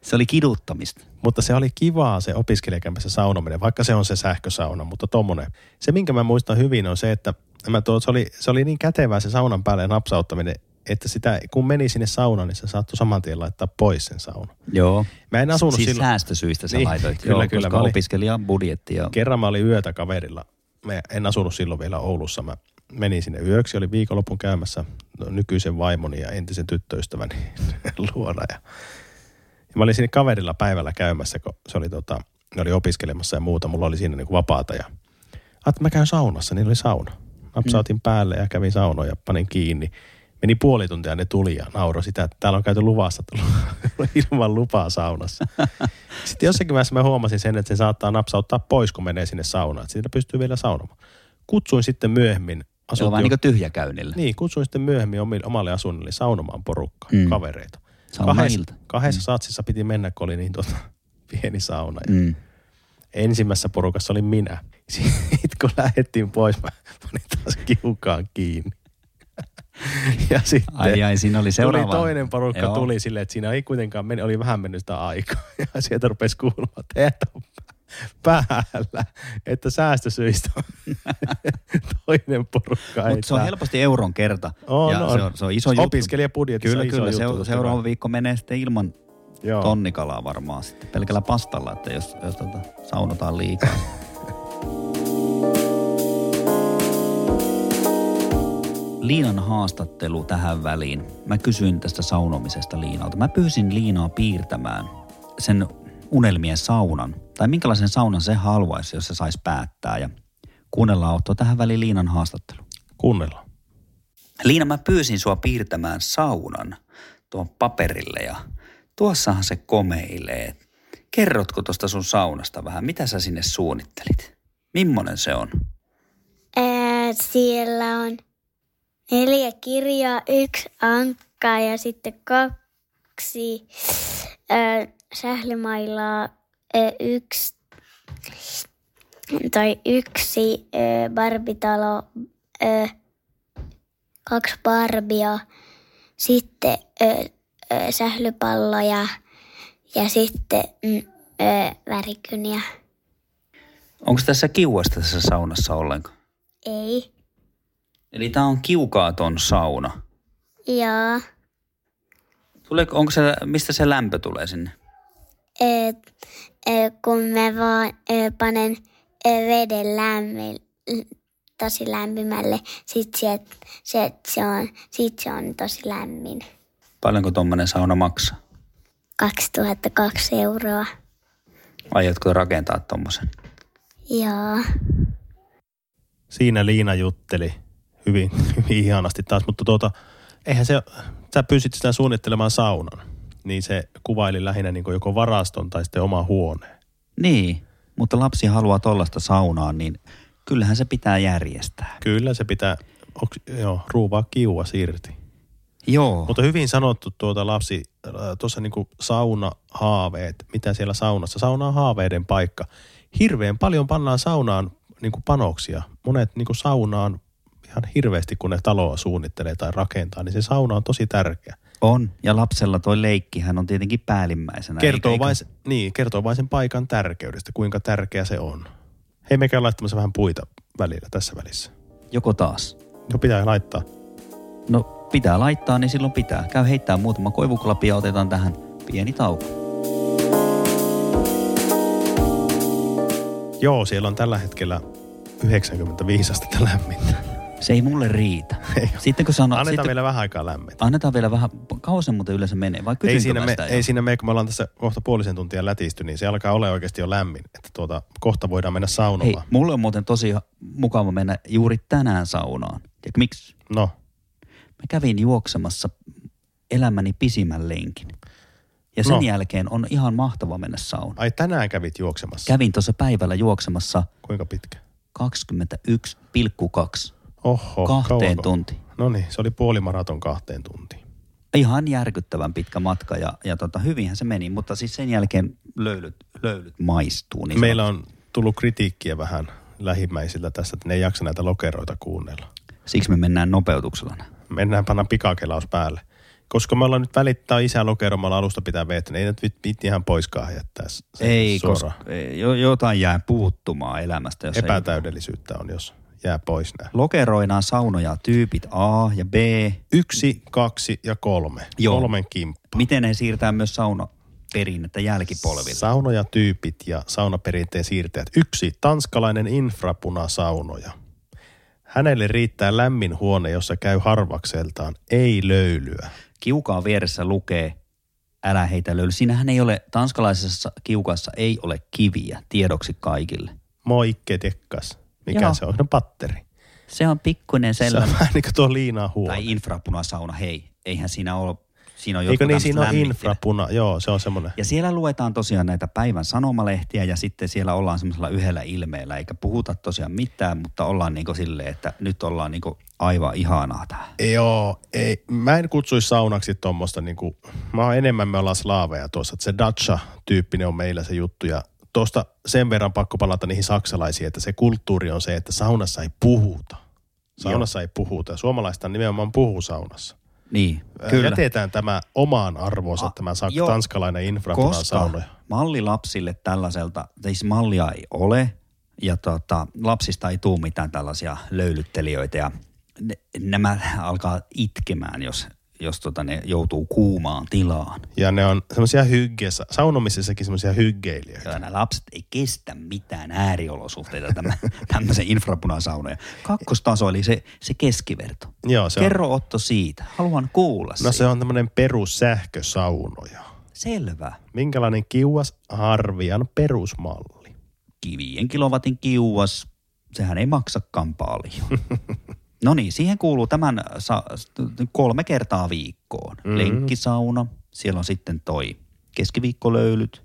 S2: Se oli kiduttamista.
S3: Mutta se oli kivaa se opiskelijakämpässä saunominen, vaikka se on se sähkösauna, mutta tommonen. Se, minkä mä muistan hyvin, on se, että mä tuo, se, oli, se oli niin kätevää se saunan päälle napsauttaminen, että sitä, kun meni sinne saunaan, niin se saattoi saman tien laittaa pois sen saunan.
S2: Joo.
S3: Mä en asunut
S2: siis
S3: silloin.
S2: säästösyistä sä
S3: Niin,
S2: laitoit.
S3: kyllä,
S2: Joo,
S3: kyllä.
S2: Koska
S3: olin-
S2: opiskelijan budjetti. Ja...
S3: Kerran mä olin yötä kaverilla. Mä en asunut silloin vielä Oulussa. Mä menin sinne yöksi, oli viikonlopun käymässä nykyisen vaimoni ja entisen tyttöystäväni luona. Ja, ja mä olin siinä kaverilla päivällä käymässä, kun se oli, tota, ne oli opiskelemassa ja muuta. Mulla oli siinä niin vapaata ja ajattelin, mä käyn saunassa, niin oli sauna. Napsautin mm. päälle ja kävin saunoon ja panin kiinni. Meni puoli tuntia ne tuli ja nauroi sitä, että täällä on käyty luvassa ilman lupaa saunassa. Sitten jossakin vaiheessa mä huomasin sen, että se saattaa napsauttaa pois, kun menee sinne saunaan. Että pystyy vielä saunomaan. Kutsuin sitten myöhemmin. Asuttiin
S2: vähän
S3: jo-
S2: niin tyhjäkäynnillä.
S3: niin, kutsuin sitten myöhemmin omalle asunnille saunomaan porukkaa,
S2: Mm.
S3: mm. kavereita.
S2: Saunailta.
S3: kahdessa satsissa piti mennä, kun oli niin tota, pieni sauna. Ja
S2: Mm.
S3: Ensimmäisessä porukassa olin minä. Sitten kun lähdettiin pois, mä panin taas kiukaan kiinni. Ja sitten
S2: Ai ai, siinä oli seuraava.
S3: tuli toinen porukka
S2: Joo.
S3: tuli silleen, että siinä ei kuitenkaan meni, oli vähän mennyt sitä aikaa. Ja sieltä rupesi kuulumaan, että päällä, että säästösyistä toinen porukka
S2: Mutta se on helposti euron kerta.
S3: On,
S2: ja
S3: on.
S2: Se, on, se on iso juttu.
S3: Opiskelijabudjetissa
S2: Kyllä,
S3: iso
S2: kyllä.
S3: juttu,
S2: Se, seuraava viikko menee sitten ilman
S3: Joo.
S2: tonnikalaa varmaan sitten. Pelkällä pastalla, että jos, jos tota, saunotaan liikaa. Liinan haastattelu tähän väliin. Mä kysyin tästä saunomisesta Liinalta. Mä pyysin Liinaa piirtämään sen unelmien saunan. Tai minkälaisen saunan se haluaisi, jos se saisi päättää. Ja kuunnellaan Otto tähän väliin Liinan haastattelu.
S3: Kuunnellaan.
S2: Liina, mä pyysin sua piirtämään saunan tuon paperille ja tuossahan se komeilee. Kerrotko tuosta sun saunasta vähän? Mitä sä sinne suunnittelit? Mimmonen se on?
S4: Ää, siellä on neljä kirjaa, yksi ankka ja sitten kaksi ää, sählymailaa, ää, yksi tai yksi ää, barbitalo, ää, kaksi barbia, sitten ää, ää, sählypalloja ja sitten mm, ää, värikyniä.
S2: Onko tässä kiuasta tässä saunassa ollenkaan?
S4: Ei.
S2: Eli tää on kiukaaton sauna.
S4: Joo.
S2: Tuleeko, onko se, mistä se lämpö tulee sinne?
S4: et, et, kun mä vaan et, panen et, veden lämmin, tosi lämpimälle, sit se, se, se, on, sit se on tosi lämmin.
S2: Paljonko tommonen sauna maksaa?
S4: 2002 euroa.
S2: Aiotko rakentaa tommosen?
S4: Joo.
S3: Siinä Liina jutteli hyvin, hyvin ihanasti taas, mutta tuota, eihän se, sä pyysit sitä suunnittelemaan saunan, niin se kuvaili lähinnä niin joko varaston tai sitten oma huoneen.
S2: Niin, mutta lapsi haluaa tollasta saunaa, niin kyllähän se pitää järjestää.
S3: Kyllä se pitää, onks, joo, ruuvaa kiua irti.
S2: Joo.
S3: Mutta hyvin sanottu tuota lapsi, äh, tuossa niin saunahaaveet, mitä siellä saunassa. Sauna on haaveiden paikka. Hirveän paljon pannaan saunaan niin panoksia. Monet niin saunaan ihan hirveästi, kun ne taloa suunnittelee tai rakentaa, niin se sauna on tosi tärkeä.
S2: On, ja lapsella toi leikkihän on tietenkin päällimmäisenä.
S3: Kertoo
S2: eikä-
S3: vain, se- niin, kertoo vain sen paikan tärkeydestä, kuinka tärkeä se on. Hei, me käy laittamassa vähän puita välillä tässä välissä.
S2: Joko taas?
S3: No pitää laittaa.
S2: No pitää laittaa, niin silloin pitää. Käy heittää muutama koivuklapi ja otetaan tähän pieni tauko.
S3: Joo, siellä on tällä hetkellä 95 astetta lämmintä.
S2: Se ei mulle riitä.
S3: Ei.
S2: Sitten kun sanoo,
S3: Annetaan
S2: sitten,
S3: vielä vähän aikaa lämmintä.
S2: annetaan vielä vähän, kauan se muuten yleensä menee, vai
S3: Ei siinä, me, ei siinä me, kun me ollaan tässä kohta puolisen tuntia lätisty, niin se alkaa olla oikeasti jo lämmin. Että tuota, kohta voidaan mennä
S2: Hei,
S3: saunomaan.
S2: mulle on muuten tosi mukava mennä juuri tänään saunaan. Ja miksi?
S3: No,
S2: Mä kävin juoksemassa elämäni pisimmän lenkin. Ja sen
S3: No.
S2: jälkeen on ihan mahtava mennä saunaan.
S3: ai tänään kävit juoksemassa.
S2: Kävin tuossa päivällä juoksemassa
S3: Kuinka pitkä?
S2: 21,2
S3: Oho,
S2: kahteen
S3: kauanko?
S2: tuntiin.
S3: No niin, se oli puolimaraton kahteen tuntiin.
S2: Ihan järkyttävän pitkä matka ja, ja tota, hyvinhän se meni, mutta siis sen jälkeen löylyt, löylyt maistuu. Niin
S3: Meillä on tullut kritiikkiä vähän lähimmäisiltä tässä, että ne ei jaksa näitä lokeroita kuunnella.
S2: Siksi me mennään nopeutuksella.
S3: Mennään panna pikakelaus päälle. Koska me ollaan nyt välittää isä lokeromalla alusta pitää vettä, niin ei nyt viitti ihan poiskaan jättää se
S2: Ei,
S3: suoraan.
S2: koska ei, jo- jotain jää puuttumaan elämästä. Jos ei-
S3: Epätäydellisyyttä on, jos jää pois nämä.
S2: Lokeroidaan saunoja tyypit A ja B.
S3: Yksi, kaksi ja kolme.
S2: Joo.
S3: Kolmen kimppa.
S2: Miten ne siirtää myös saunaperinnettä jälkipolville?
S3: Saunoja tyypit ja saunaperinteen siirtäjät. Yksi, tanskalainen infrapunasaunoja. Hänelle riittää lämmin huone, jossa käy harvakseltaan, ei löylyä.
S2: Kiukaan vieressä lukee, älä heitä löyly. Siinähän ei ole, tanskalaisessa kiukassa ei ole kiviä tiedoksi kaikille.
S3: Moikke tekkas. Mikä
S2: Joo.
S3: se on? No patteri.
S2: Se on pikkuinen
S3: Se on
S2: sellainen.
S3: vähän niin kuin tuo liinaa huone.
S2: Tai infrapunasauna, hei. Eihän siinä ole, Siinä on
S3: Eikö niin, siinä on infrapuna, joo, se on semmoinen.
S2: Ja siellä luetaan tosiaan näitä päivän sanomalehtiä ja sitten siellä ollaan semmoisella yhdellä ilmeellä, eikä puhuta tosiaan mitään, mutta ollaan niinku silleen, että nyt ollaan niinku aivan ihanaa tää.
S3: Joo, ei, mä en kutsuisi saunaksi tuommoista, niinku, mä oon enemmän me ollaan slaaveja tuossa, että se Dacha-tyyppinen on meillä se juttu ja tuosta sen verran pakko palata niihin saksalaisiin, että se kulttuuri on se, että saunassa ei puhuta. Saunassa ei puhuta. Suomalaista nimenomaan puhuu saunassa.
S2: Niin,
S3: Kyllä. Jätetään tämä omaan arvoonsa,
S2: A-
S3: tämä sak-
S2: joo.
S3: tanskalainen
S2: Koska
S3: saunoja.
S2: malli lapsille tällaiselta, siis mallia ei ole ja tota, lapsista ei tule mitään tällaisia löylyttelijöitä ja ne, nämä alkaa itkemään, jos, jos tota, ne joutuu kuumaan tilaan.
S3: Ja ne on semmoisia hyggeissä, saunomisessakin semmoisia hyggeilijöitä.
S2: Ja nämä lapset ei kestä mitään ääriolosuhteita tämän, tämmöisen infrapunasaunoja. Kakkostaso eli se, se keskiverto.
S3: Joo, se
S2: Kerro Otto siitä. Haluan kuulla
S3: on, no se
S2: siitä.
S3: on tämmöinen perussähkösaunoja.
S2: Selvä.
S3: Minkälainen kiuas harvian perusmalli?
S2: Kivien kilowatin kiuas, sehän ei maksakaan paljon. no niin, siihen kuuluu tämän sa- kolme kertaa viikkoon.
S3: Mhm.
S2: Mm. Lenkkisauna, siellä on sitten toi keskiviikkolöylyt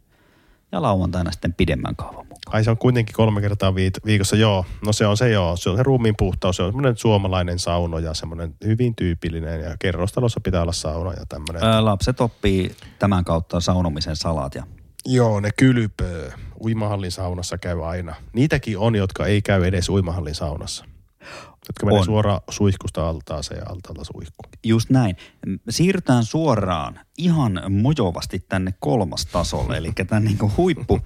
S2: ja lauantaina sitten pidemmän kaavan mukaan.
S3: Ai se on kuitenkin kolme kertaa viikossa, joo. No se on se joo, se on se ruumiin puhtaus, se on semmoinen suomalainen sauno ja semmoinen hyvin tyypillinen ja kerrostalossa pitää olla sauna ja tämmöinen.
S2: Ää, lapset oppii tämän kautta saunomisen salat ja
S3: Joo, ne kylpöö. Uimahallin saunassa käy aina. Niitäkin on, jotka ei käy edes uimahallin saunassa. Jotka menee
S2: On.
S3: suoraan suihkusta altaaseen ja altaalta suihkuun.
S2: Just näin. Siirrytään suoraan ihan mojovasti tänne kolmas tasolle, eli tämän niin huippu.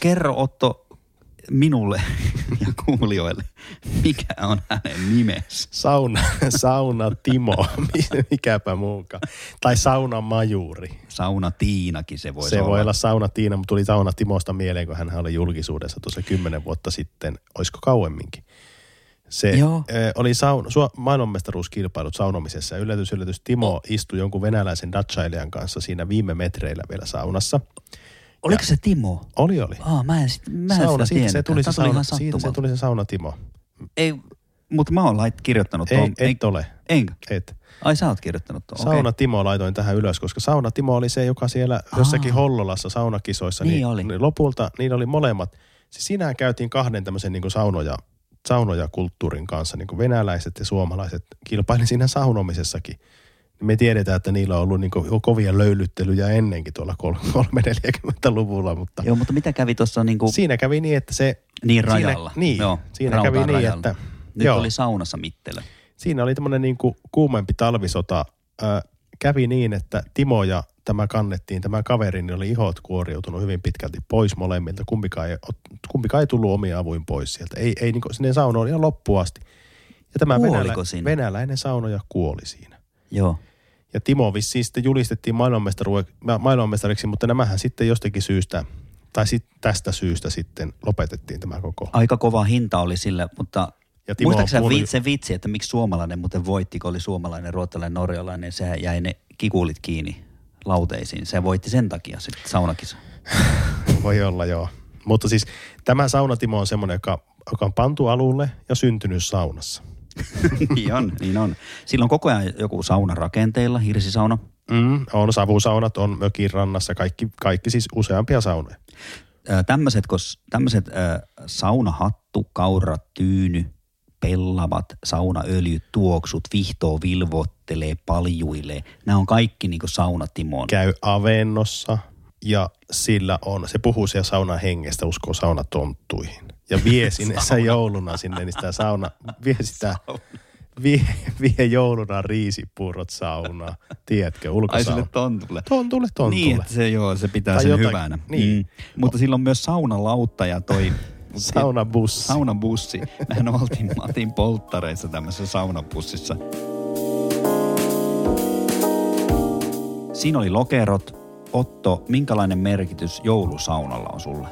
S2: Kerro Otto minulle ja kuulijoille, mikä on hänen nimensä.
S3: Sauna, sauna Timo, mikäpä muukaan. Tai sauna Majuri.
S2: Sauna Tiinakin se voisi
S3: Se
S2: olla.
S3: voi olla sauna Tiina, mutta tuli sauna Timosta mieleen, kun hän oli julkisuudessa tuossa kymmenen vuotta sitten, olisiko kauemminkin. Se
S2: Joo.
S3: ö, oli saun, su- maailmanmestaruuskilpailut saunomisessa ja yllätys, yllätys, Timo oh. istui jonkun venäläisen datsailijan kanssa siinä viime metreillä vielä saunassa.
S2: Oliko se Timo?
S3: Oli, oli.
S2: Aa, mä en, sit, mä en
S3: sauna,
S2: sitä
S3: siitä se tuli se, sauna, siitä se tuli se sauna Timo.
S2: Ei, mutta mä oon lait kirjoittanut
S3: Ei,
S2: tuon.
S3: et ole.
S2: Enkö?
S3: Et.
S2: Ai sä oot kirjoittanut tuon.
S3: Sauna Timo laitoin tähän ylös, koska Sauna Timo oli se, joka siellä jossakin Hollolassa saunakisoissa,
S2: Niin
S3: niin,
S2: oli.
S3: niin lopulta niillä oli molemmat. Siis siinähän käytiin kahden tämmöisen niin saunoja, saunoja kulttuurin kanssa, niin kuin venäläiset ja suomalaiset kilpaili siinä saunomisessakin. Me tiedetään, että niillä on ollut niin kuin kovia löylyttelyjä ennenkin tuolla 340-luvulla, mutta
S2: Joo, mutta mitä kävi tuossa niinku,
S3: siinä kävi niin, että se...
S2: niin
S3: siinä-
S2: rajalla?
S3: niin,
S2: Joo,
S3: siinä kävi niin,
S2: rajalla.
S3: että-
S2: Nyt
S3: joo.
S2: oli saunassa mittelö.
S3: siinä oli tämmöinen niin kuin kuumempi talvisota. Ö, kävi niin, että Timo ja tämä kannettiin, tämä kaveri, niin oli ihot kuoriutunut hyvin pitkälti pois molemmilta. Kumpikaan ei, kumpikaan ei tullut omia avuin pois sieltä. Ei, ei niin kuin, sinne sauna oli ihan loppuun asti. Ja tämä
S2: Kuoliko
S3: venälä,
S2: siinä?
S3: venäläinen saunoja kuoli siinä.
S2: Joo.
S3: Ja Timo vissiin sitten julistettiin maailmanmestariksi, mutta nämähän sitten jostakin syystä, tai sit tästä syystä sitten lopetettiin tämä koko.
S2: Aika kova hinta oli sille, mutta
S3: Ja Timo
S2: muistaakseni sä
S3: kuului-
S2: vi- se vitsi, että miksi suomalainen muuten voitti, kun oli suomalainen, ruotsalainen, norjalainen, sehän jäi ne kikulit kiinni lauteisiin. Se voitti sen takia sitten saunakisa.
S3: Voi olla, joo. Mutta siis tämä saunatimo on semmoinen, joka, joka on pantu alulle ja syntynyt saunassa.
S2: niin on, niin on. Sillä on koko ajan joku sauna rakenteilla, hirsisauna.
S3: Mm, on savusaunat, on mökin rannassa, kaikki, kaikki siis useampia saunoja.
S2: Tämmöiset, kos, tämmöiset ö, saunahattu, kaura, tyyny, pellavat, saunaöljyt, tuoksut, vihtoo, vilvoittelee, paljuilee. Nämä on kaikki niinku saunatimoon.
S3: Käy avennossa ja sillä on, se puhuu siellä saunan hengestä, uskoo saunatonttuihin. Ja vie sinne se jouluna sinne, niin sitä sauna, vie sitä, vie, vie jouluna riisipuurot saunaan. Tiedätkö,
S2: Ai
S3: ulkosauna.
S2: sille tontulle.
S3: Tontulle, tontulle.
S2: Niin, että se joo, se pitää
S3: Tai
S2: sen
S3: jotain-
S2: hyvänä.
S3: niin.
S2: Mm. Mutta sillä on myös saunalautta ja toi
S3: Saunabussi.
S2: saunabussi. Mehän oltiin, mä oltiin polttareissa tämmöisessä saunabussissa. Siinä oli lokerot. Otto, minkälainen merkitys joulusaunalla on sulle?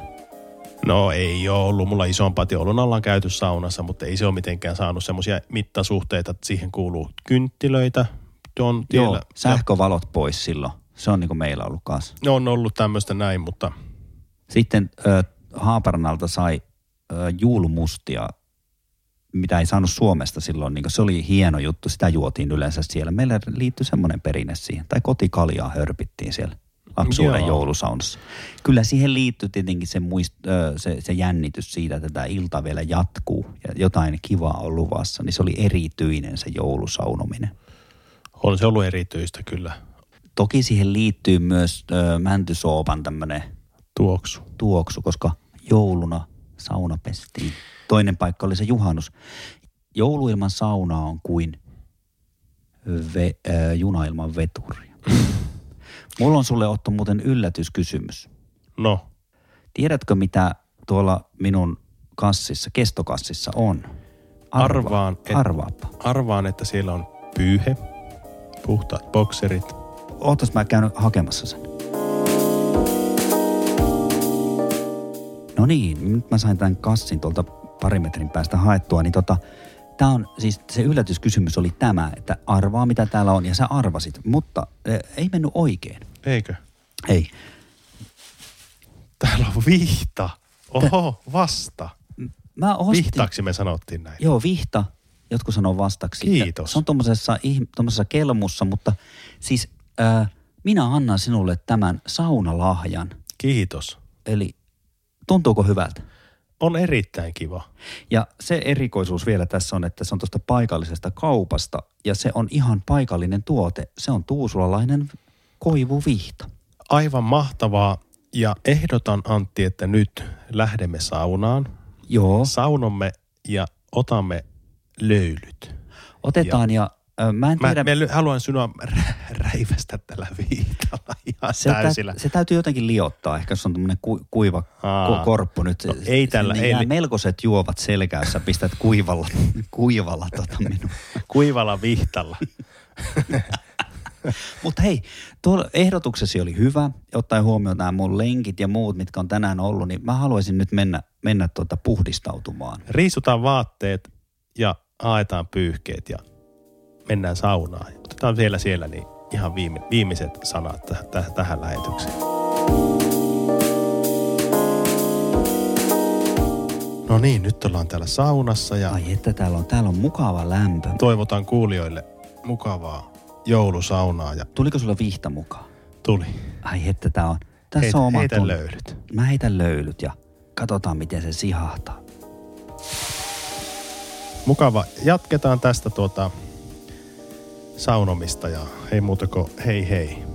S3: No ei ole ollut. Mulla isompaa joulun alla on käyty saunassa, mutta ei se ole mitenkään saanut semmoisia mittasuhteita, että siihen kuuluu kynttilöitä. On,
S2: Joo,
S3: tiellä,
S2: sähkövalot pois silloin. Se on niin kuin meillä ollut kanssa.
S3: ne on ollut tämmöistä näin, mutta
S2: Sitten ö, Haaparannalta sai ö, juulumustia mitä ei saanut Suomesta silloin, niin se oli hieno juttu, sitä juotiin yleensä siellä. Meillä liittyi semmoinen perinne siihen, tai kotikaljaa hörpittiin siellä lapsuuden
S3: Joo.
S2: joulusaunassa. Kyllä siihen liittyy tietenkin se, muist, se, se jännitys siitä, että tämä ilta vielä jatkuu ja jotain kivaa on luvassa, niin se oli erityinen se joulusaunominen.
S3: On se ollut erityistä kyllä.
S2: Toki siihen liittyy myös ö, mäntysoopan tämmöinen
S3: Tuoksu.
S2: tuoksu, koska jouluna sauna pestiin. Toinen paikka oli se juhannus. Joulu ilman saunaa on kuin ve, äh, juna ilman veturia. Mulla on sulle Otto muuten yllätyskysymys.
S3: No,
S2: Tiedätkö mitä tuolla minun kassissa, kestokassissa on?
S3: Arvaan, et-
S2: Arvaapa.
S3: arvaan, että siellä on pyyhe, puhtaat bokserit.
S2: Ootas mä käyn hakemassa sen. No niin, nyt mä sain tämän kassin tuolta pari metrin päästä haettua, niin tota, tää on, siis se yllätyskysymys oli tämä, että arvaa mitä täällä on, ja sä arvasit, mutta e, ei mennyt oikein.
S3: Eikö?
S2: Ei.
S3: Täällä on vihta. Oho, vasta.
S2: Mä ostin,
S3: Vihtaksi me sanottiin näin.
S2: Joo, vihta. Jotkut sanoo vastaksi.
S3: Kiitos.
S2: Ja Se on tuommoisessa, tuommoisessa kelmussa, mutta siis äh, minä annan sinulle tämän saunalahjan.
S3: Kiitos.
S2: Eli tuntuuko hyvältä?
S3: On erittäin kiva.
S2: Ja se erikoisuus vielä tässä on, että se on tuosta paikallisesta kaupasta ja se on ihan paikallinen tuote. Se on tuusulalainen koivuvihta.
S3: Aivan mahtavaa. Ja ehdotan Antti, että nyt lähdemme saunaan.
S2: Joo,
S3: Saunomme ja otamme löylyt.
S2: otetaan ja, ja mä en
S3: Mä,
S2: tiedä,
S3: mä ly- haluan sinua rä- räivästä tällä viitalla ihan
S2: se,
S3: täysillä.
S2: tä, se täytyy jotenkin liottaa. Ehkä se on tämmöinen ku, kuiva
S3: Aa.
S2: ko, korppu nyt.
S3: No, ei tällä- ei
S2: jää melkoiset juovat selkässä, pistät kuivalla, kuivalla tota minun.
S3: Kuivalla vihtalla.
S2: Mutta hei, tuo ehdotuksesi oli hyvä, ottaen huomioon nämä mun lenkit ja muut, mitkä on tänään ollut, niin mä haluaisin nyt mennä, mennä tuota puhdistautumaan.
S3: Riisutaan vaatteet ja aetaan pyyhkeet ja mennään saunaan. Otetaan vielä siellä niin ihan viime, viimeiset sanat täh, täh, tähän lähetykseen. No niin, nyt ollaan täällä saunassa ja
S2: Ai että täällä on, täällä on mukava lämpö.
S3: toivotan kuulijoille mukavaa joulusaunaa ja
S2: Tuliko sulla vihta mukaan?
S3: tuli.
S2: Ai että tää on, tässä
S3: Heitä,
S2: on oma
S3: heitä löylyt.
S2: Mä heitän löylyt ja katsotaan miten se sihahtaa.
S3: Mukava. Jatketaan tästä tuota saunomista ja ei muuta kuin hei hei.